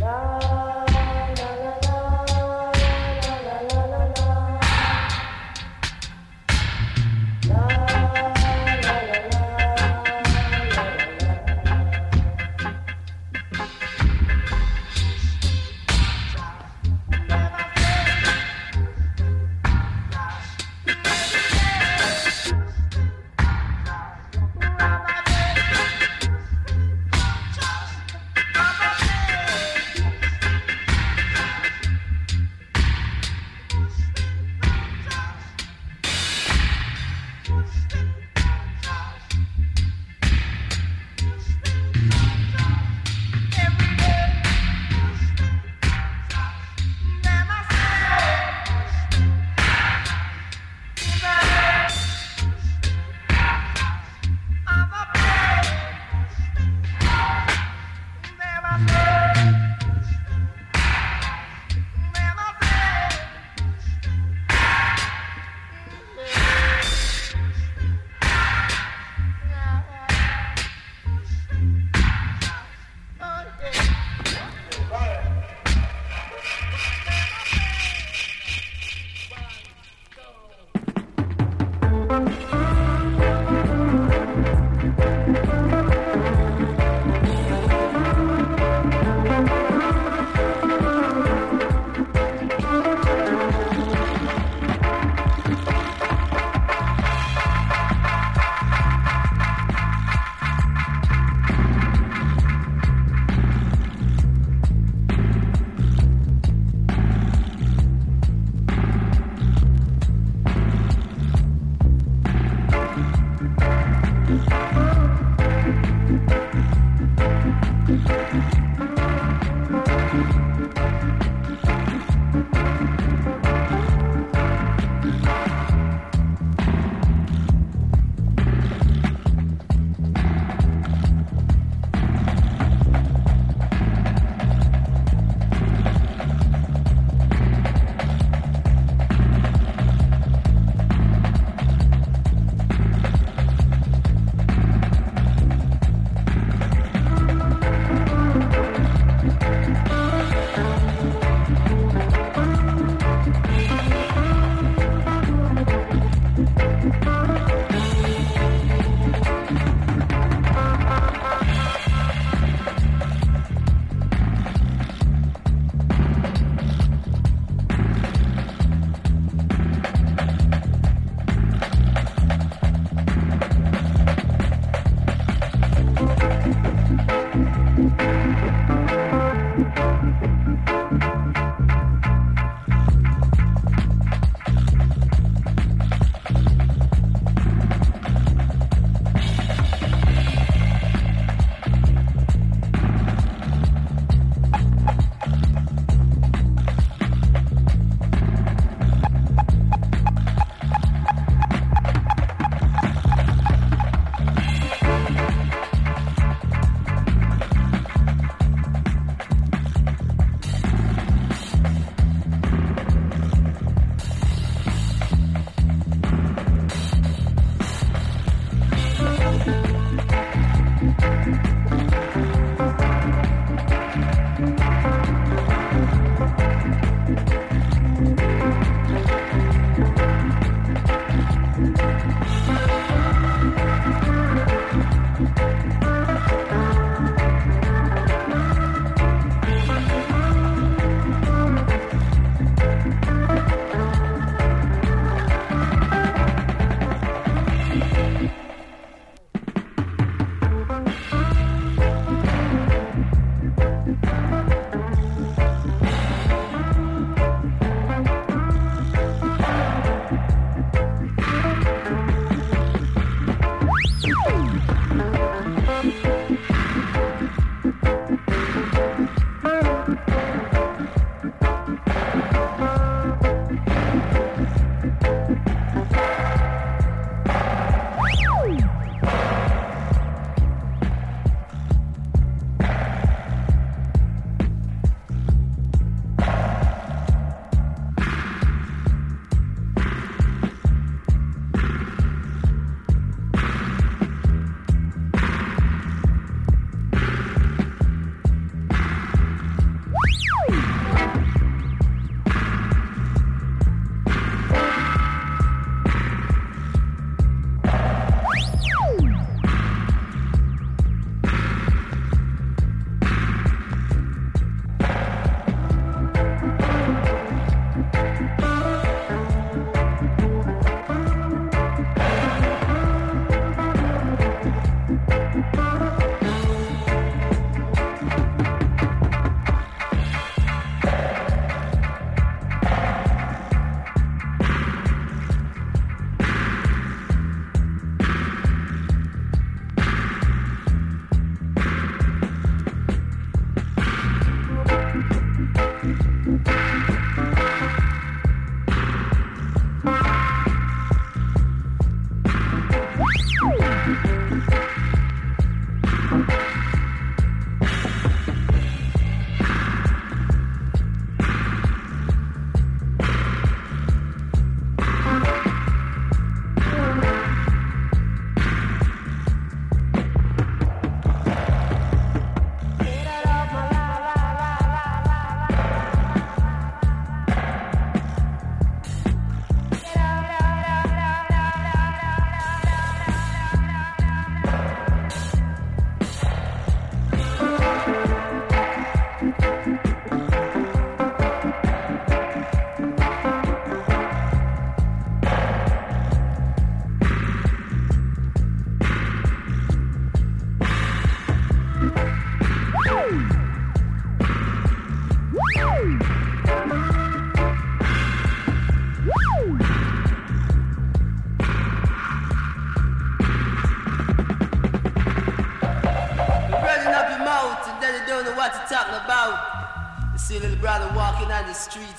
Love.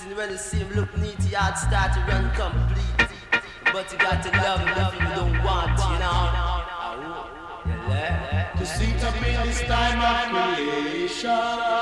And when the same look neat, your heart start to run complete. But you got to love him if you don't want, you know. To seat up in this time of creation.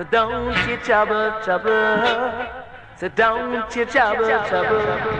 So don't you trouble, trouble. So don't you trouble, trouble.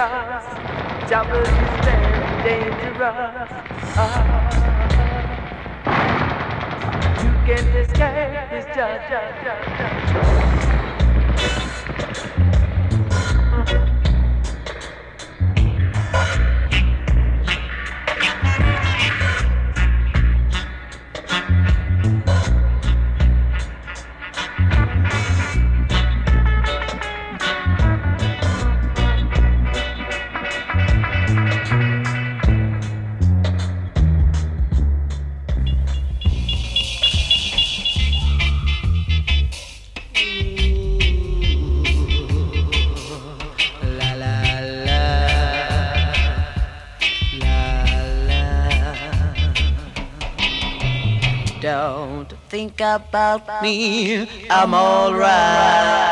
dangerous. Trouble is very dangerous. Ah. You can't escape this judge. Think about me, I'm alright.